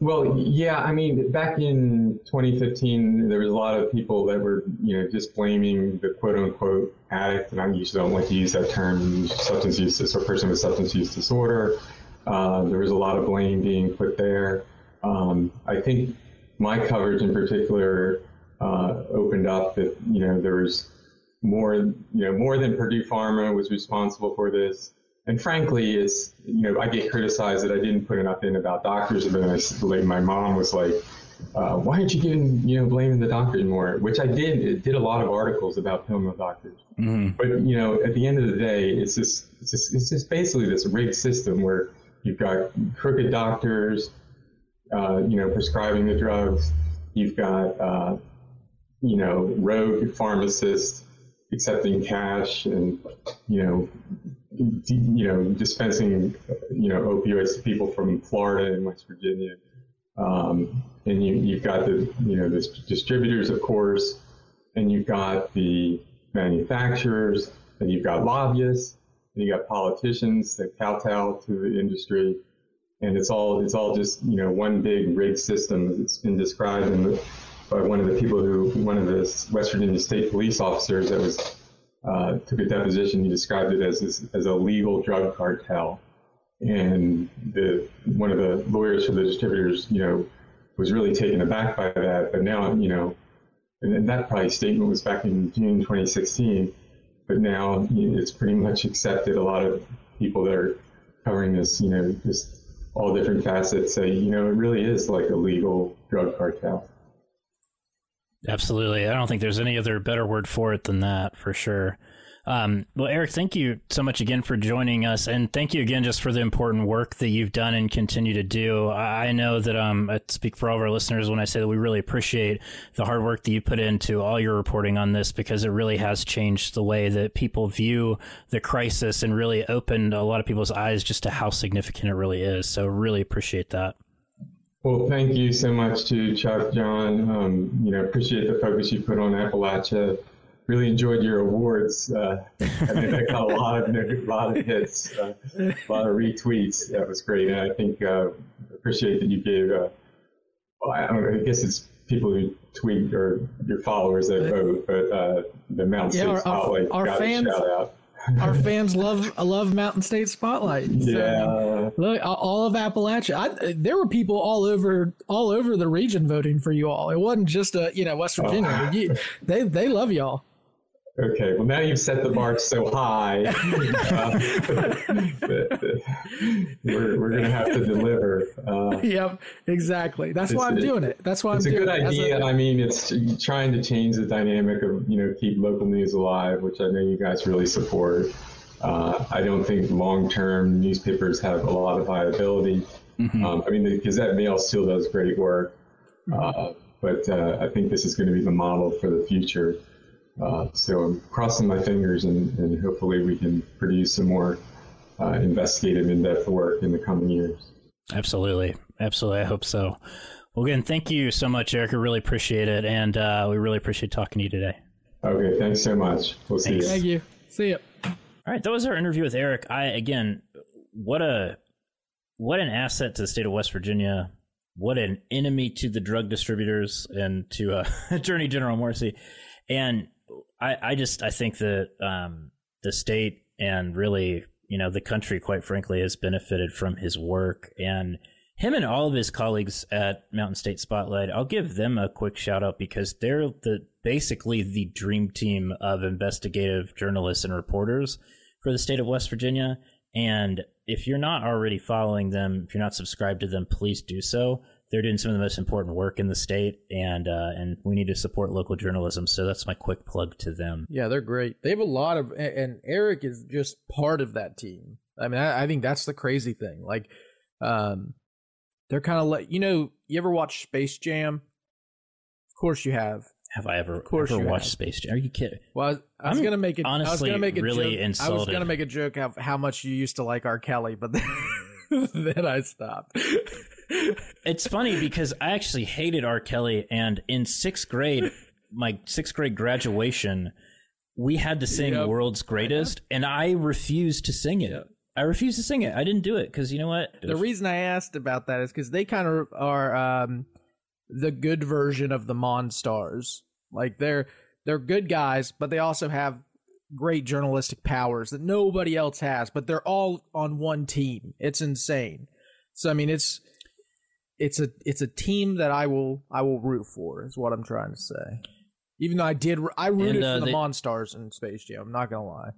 Well, yeah, I mean, back in 2015, there was a lot of people that were, you know, just blaming the quote unquote addict, and I usually don't like to use that term, substance use disorder, person with substance use disorder. Uh, there was a lot of blame being put there. Um, I think my coverage in particular uh, opened up that, you know, there was more, you know, more than Purdue Pharma was responsible for this and frankly, it's you know I get criticized that I didn't put enough in about doctors, and then I, like my mom was like, uh, "Why aren't you giving you know blaming the doctors more?" Which I did. It did a lot of articles about film doctors. Mm-hmm. But you know, at the end of the day, it's just it's just it's just basically this rigged system where you've got crooked doctors, uh, you know, prescribing the drugs. You've got uh, you know rogue pharmacists accepting cash and you know you know, dispensing, you know, opioids to people from Florida and West Virginia. Um, and you, you've got the, you know, the distributors, of course, and you've got the manufacturers, and you've got lobbyists, and you've got politicians that kowtow to the industry, and it's all it's all just you know one big rigged system. It's been described in the, by one of the people who one of the West Virginia state police officers that was uh, took a deposition. He described it as as a legal drug cartel, and the one of the lawyers for the distributors, you know, was really taken aback by that. But now, you know, and that probably statement was back in June 2016, but now it's pretty much accepted. A lot of people that are covering this, you know, just all different facets say, you know, it really is like a legal drug cartel. Absolutely. I don't think there's any other better word for it than that, for sure. Um, well, Eric, thank you so much again for joining us, and thank you again just for the important work that you've done and continue to do. I know that um, I speak for all of our listeners when I say that we really appreciate the hard work that you put into all your reporting on this because it really has changed the way that people view the crisis and really opened a lot of people's eyes just to how significant it really is. So, really appreciate that. Well, thank you so much to Chuck, John. Um, you know, appreciate the focus you put on Appalachia. Really enjoyed your awards. Uh, I mean, I got a lot of a lot of hits, uh, a lot of retweets. That was great, and I think uh, appreciate that you gave. Uh, well, I, don't know, I guess it's people who tweet or your followers that vote, but uh, the Mountain yeah, State Spotlight our, our got fans, a shout out our fans love love Mountain State Spotlight. So, yeah, look, all of Appalachia. I, there were people all over all over the region voting for you all. It wasn't just a you know West Virginia. Oh. You, they they love y'all. Okay, well now you've set the bar so high. uh, we're we're gonna have to deliver. Uh, yep, exactly. That's why I'm It's- doing it. That's why I'm a doing good it. As a- good idea. I mean, it's trying to change the dynamic of you know keep local news alive, which I know you guys really support. Uh, I don't think long-term newspapers have a lot of viability. Um, I mean, the Gazette Mail still does great work, uh, but uh, I think this is going to be the model for the future. Uh, so I'm crossing my fingers, and, and hopefully we can produce some more uh, investigative, in-depth work in the coming years. Absolutely. Absolutely. I hope so. Well, again, thank you so much, Eric. I really appreciate it. And uh, we really appreciate talking to you today. Okay, thanks so much. We'll see Thanks. you. Thank you. See you. All right, that was our interview with Eric. I again, what a what an asset to the state of West Virginia. What an enemy to the drug distributors and to uh, Attorney General Morrisey. And I, I just I think that um, the state and really you know the country, quite frankly, has benefited from his work and him and all of his colleagues at Mountain State Spotlight. I'll give them a quick shout out because they're the basically the dream team of investigative journalists and reporters for the state of West Virginia. And if you're not already following them, if you're not subscribed to them, please do so. They're doing some of the most important work in the state, and uh, and we need to support local journalism. So that's my quick plug to them. Yeah, they're great. They have a lot of, and- Eric is just part of that team. I mean, I, I think that's the crazy thing. Like, um, they're kind of like, you know, you ever watch Space Jam? Of course you have. Have I ever, course ever watched have. Space Jam? Are you kidding? Well, I was, I was I'm gonna make it. I was honestly gonna make a really joke. I was gonna make a joke of how much you used to like R. Kelly, but then, then I stopped. It's funny because I actually hated R. Kelly, and in sixth grade, my sixth grade graduation, we had to sing Yep. "World's Greatest," and I refused to sing it. I refused to sing it. I didn't do it because you know what? the reason I asked about that is because they kind of are um, the good version of the Monstars. Like they're they're good guys, but they also have great journalistic powers that nobody else has. But they're all on one team. It's insane. So I mean, it's it's a it's a team that I will I will root for. Is what I'm trying to say. Even though I did, I rooted And, uh, for the they- Monstars in Space Jam. I'm not gonna lie.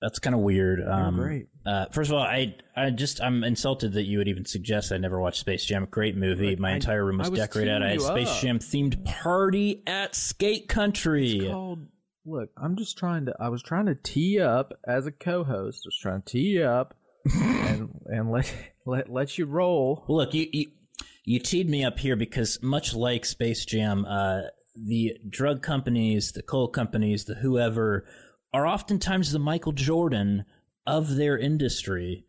That's kind of weird. Um, great. Uh, first of all, I I just I'm insulted that you would even suggest I never watched Space Jam. Great movie. My I- entire room was, was decorated. I had a Space up. Jam themed party at Skate Country. It's called. Look, I'm just trying to. I was trying to tee up as a co-host. I was trying to tee up and and let let let you roll. Well, look, you, you you teed me up here because much like Space Jam, uh, the drug companies, the coal companies, the whoever are oftentimes the Michael Jordan of their industry.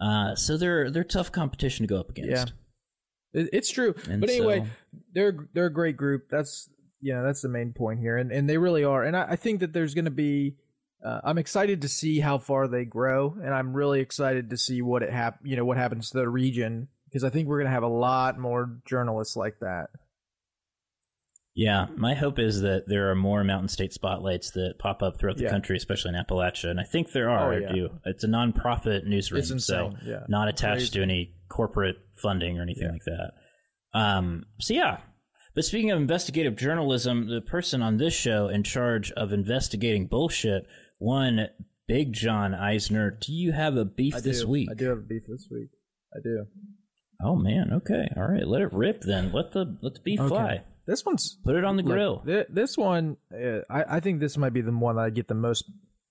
Uh, so they're they're tough competition to go up against. It, it's true. And but anyway, so- they're they're a great group. That's yeah, that's the main point here, and and they really are. And I, I think that there's going to be. Uh, I'm excited to see how far they grow, and I'm really excited to see what it hap- you know what happens to the region because I think we're going to have a lot more journalists like that. Yeah, my hope is that there are more Mountain State spotlights that pop up throughout the Yeah. country, especially in Appalachia, and I think there are. Oh, I yeah. do. It's a nonprofit newsroom, so yeah. not attached to any corporate funding or anything like that. Um, so yeah. But speaking of investigative journalism, the person on this show in charge of investigating bullshit, one Big John Eisner. Do you have a beef I this do. week? I do have a beef this week. I do. Oh man, okay, all right, let it rip then. Let the let the beef Okay. fly. This one's Put it on the grill. thi- this one, uh, I, I think this might be the one that I get the most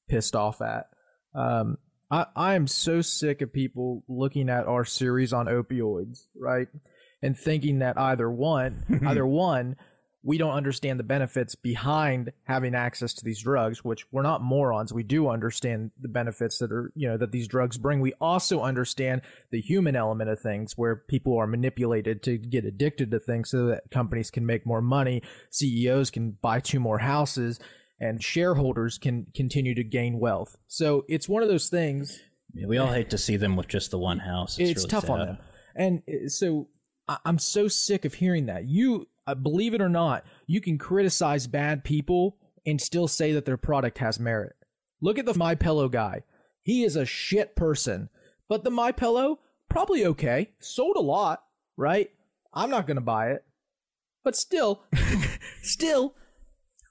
pissed off at. Um, I, I am so sick of people looking at our series on opioids, right, and thinking that either one, either one, we don't understand the benefits behind having access to these drugs, which we're not morons. We do understand the benefits that are, you know, that these drugs bring. We also understand the human element of things where people are manipulated to get addicted to things so that companies can make more money, CEOs can buy two more houses, and shareholders can continue to gain wealth. So it's one of those things Yeah, we all hate to see them with just the one house. It's, it's really tough on them. And uh, so I'm so sick of hearing that. You, uh, believe it or not, you can criticize bad people and still say that their product has merit. Look at the My Pillow guy. He is a shit person, but the My Pillow probably okay. Sold a lot, right? I'm not going to buy it. But still, still,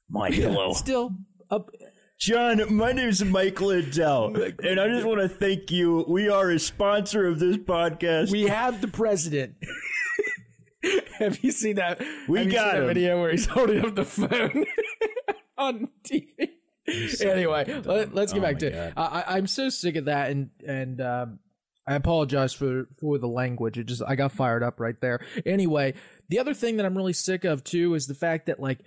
My pillow. still up. John, my name is Mike Lindell, and I just want to thank you. We are a sponsor of this podcast. We have the president. have you seen that? We got a video where he's holding up the phone on TV. anyway, let, us get Oh back to. God. I, I- I'm so sick of that, and and um, I apologize for for the language. It just I got fired up right there. Anyway, the other thing that I'm really sick of too is the fact that like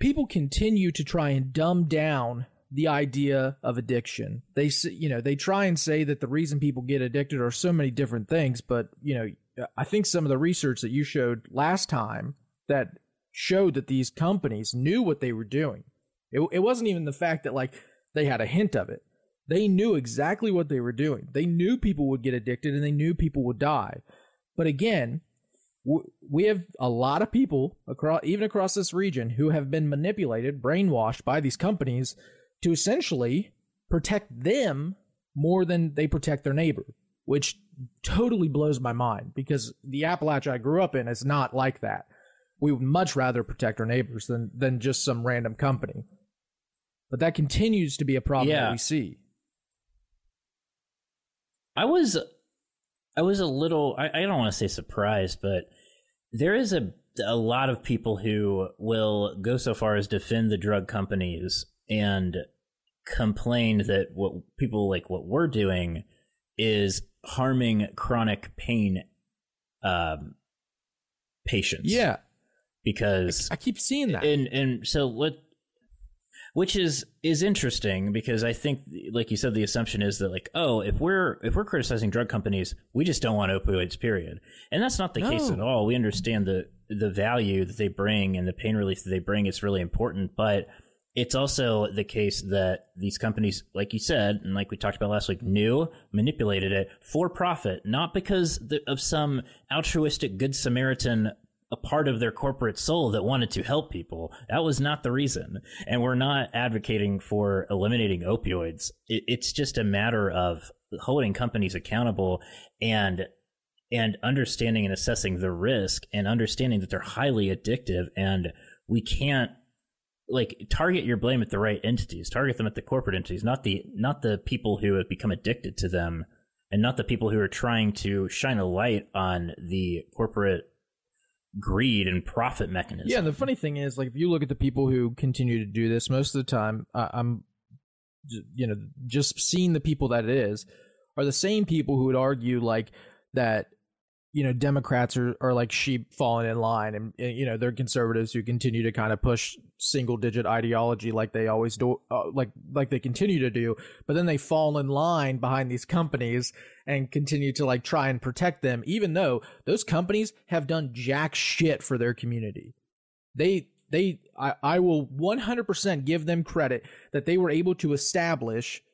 people continue to try and dumb down the idea of addiction. They you know, they try and say that the reason people get addicted are so many different things, but you know, I think some of the research that you showed last time that showed that these companies knew what they were doing. It, it wasn't even the fact that like they had a hint of it. They knew exactly what they were doing. They knew people would get addicted and they knew people would die. But again, we have a lot of people across even across this region who have been manipulated, brainwashed by these companies to essentially protect them more than they protect their neighbor, which totally blows my mind because the Appalachia I grew up in is not like that. We would much rather protect our neighbors than than just some random company. But that continues to be a problem Yeah. that we see. I was, I was a little. I, I don't want to say surprised, but there is a a lot of people who will go so far as defend the drug companies and complain that what people like what we're doing is harming chronic pain um, patients. Yeah, because I keep seeing that. and and so what which is is interesting because i think like you said the assumption is that like oh if we're if we're criticizing drug companies we just don't want opioids period. And that's not the case at all. We understand the the value that they bring and the pain relief that they bring. Is really important. But it's also the case that these companies like you said and like we talked about last week knew manipulated it for profit not because of some altruistic good samaritan a part of their corporate soul that wanted to help people. That was not the reason. And we're not advocating for eliminating opioids. It's just a matter of holding companies accountable and and understanding and assessing the risk and understanding that they're highly addictive and we can't like target your blame at the right entities target them at the corporate entities not the not the people who have become addicted to them and not the people who are trying to shine a light on the corporate greed and profit mechanism. Yeah, the funny thing is, like, if you look at the people who continue to do this, most of the time, I I'm, you know, just seeing the people that it is are the same people who would argue like that, you know, Democrats are, are like sheep falling in line, and, and you know they're conservatives who continue to kind of push single digit ideology like they always do, uh, like like they continue to do, but then they fall in line behind these companies and continue to like try and protect them, even though those companies have done jack shit for their community. They they I, I will 100% give them credit that they were able to establish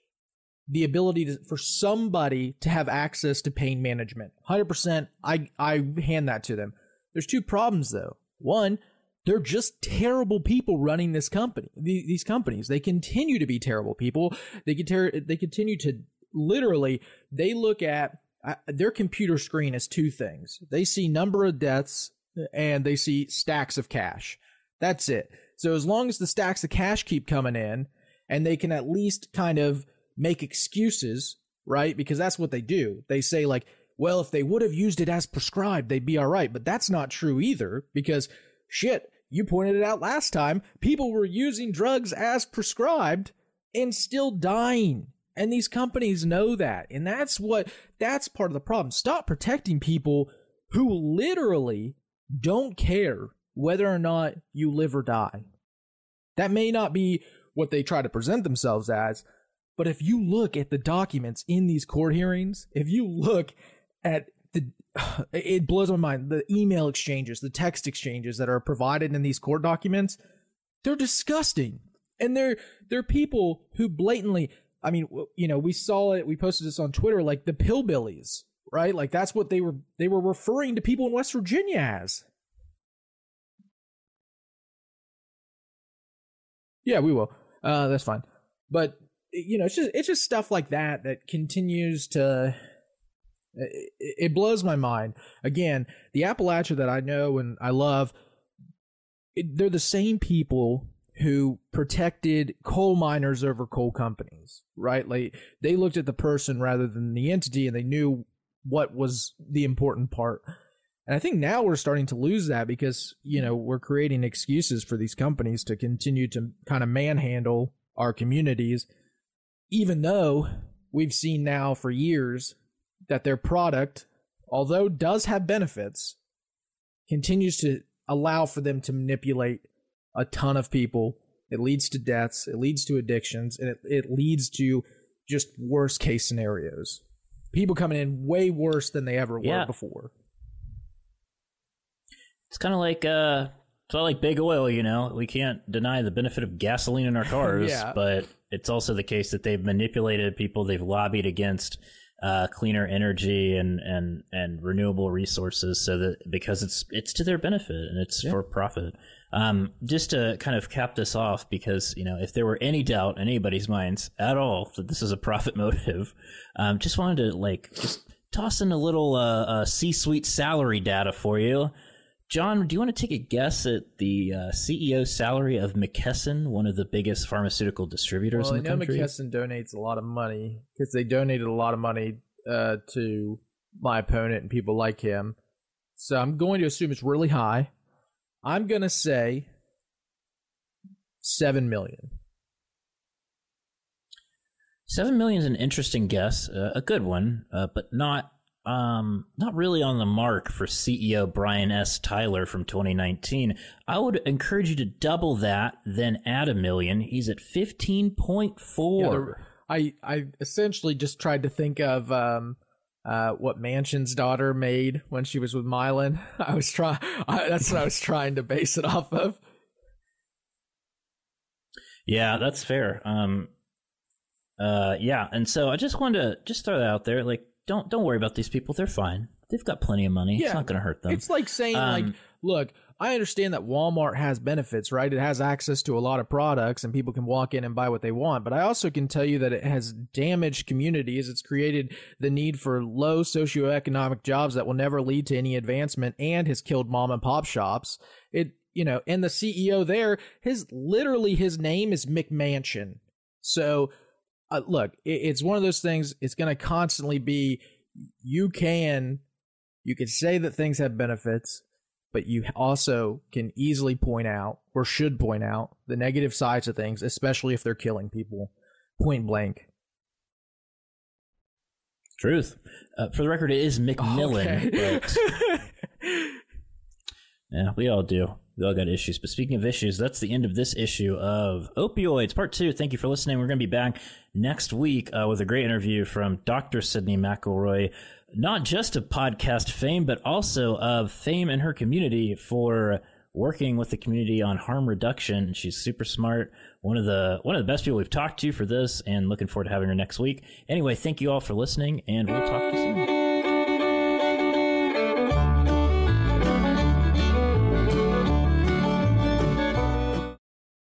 the ability to, for somebody to have access to pain management. 100% I I hand that to them. There's two problems though. One, they're just terrible people running this company. the- These companies, they continue to be terrible people. They ter- they continue to literally they look at uh, their computer screen as two things. They see number of deaths and they see stacks of cash. That's it. So as long as the stacks of cash keep coming in and they can at least kind of make excuses, right? Because that's what they do. They say like, well, if they would have used it as prescribed, they'd be all right. But that's not true either because shit, you pointed it out last time. People were using drugs as prescribed and still dying. And these companies know that. And that's what, that's part of the problem. Stop protecting people who literally don't care whether or not you live or die. That may not be what they try to present themselves as, but if you look at the documents in these court hearings, if you look at the, it blows my mind. The email exchanges, the text exchanges that are provided in these court documents, they're disgusting. And they're, they're people who blatantly, I mean, you know, we saw it, we posted this on Twitter, like the pillbillies, right? Like that's what they were, they were referring to people in West Virginia as. Yeah, we will. Uh, that's fine. But you know, it's just it's just stuff like that that continues to. It, blows my mind. Again, the Appalachia that I know and I love, it, they're the same people who protected coal miners over coal companies, right? Like they looked at the person rather than the entity and they knew what was the important part. And I think now we're starting to lose that because, you know, we're creating excuses for these companies to continue to kind of manhandle our communities, even though we've seen now for years that their product, although does have benefits, continues to allow for them to manipulate a ton of people. It leads to deaths, it leads to addictions, and it, it leads to just worst case scenarios. People coming in way worse than they ever Yeah. were before. It's kind of like uh, it's not like big oil. You know, we can't deny the benefit of gasoline in our cars, Yeah. but it's also the case that they've manipulated people. They've lobbied against uh, cleaner energy and and and renewable resources, so that because it's it's to their benefit and it's for profit. Um, just to kind of cap this off, because you know, if there were any doubt in anybody's minds at all that this is a profit motive, um, just wanted to like just toss in a little uh, uh, C-suite salary data for you. John, do you want to take a guess at the uh, CEO salary of McKesson, one of the biggest pharmaceutical distributors Well, I in the know country? McKesson donates a lot of money because they donated a lot of money uh, to my opponent and people like him. So I'm going to assume it's really high. I'm going to say seven million. Seven million is an interesting guess, uh, a good one, uh, but not um, not really on the mark for CEO Brian S. Tyler from 2019. I would encourage you to double that, then add a million. He's at 15.4. Yeah, I I essentially just tried to think of um, uh, what Manchin's daughter made when she was with Mylan. I was trying. That's what I was trying to base it off of. Yeah, that's fair. Um, uh, yeah, and so I just wanted to just throw that out there. Like, don't don't worry about these people; they're fine. They've got plenty of money. Yeah. It's not going to hurt them. It's like saying, like, Um, look, I understand that Walmart has benefits, right? It has access to a lot of products and people can walk in and buy what they want. But I also can tell you that it has damaged communities. It's created the need for low socioeconomic jobs that will never lead to any advancement and has killed mom and pop shops. It, you know, and the CEO there, his literally his name is McMansion. So, uh, look, it, it's one of those things. It's going to constantly be. You can, you can say that things have benefits, but you also can easily point out or should point out the negative sides of things, especially if they're killing people, point blank. Truth. Uh, for the record, it is McMillon. Okay. But yeah, we all do. We all got issues. But speaking of issues, that's the end of this issue of Opioids, Part 2. Thank you for listening. We're going to be back next week uh, with a great interview from Dr. Sydney McElroy, not just of podcast fame, but also of fame in her community for working with the community on harm reduction. She's super smart. One of the one of the best people we've talked to for this, and looking forward to having her next week. Anyway, thank you all for listening, and we'll talk to you soon.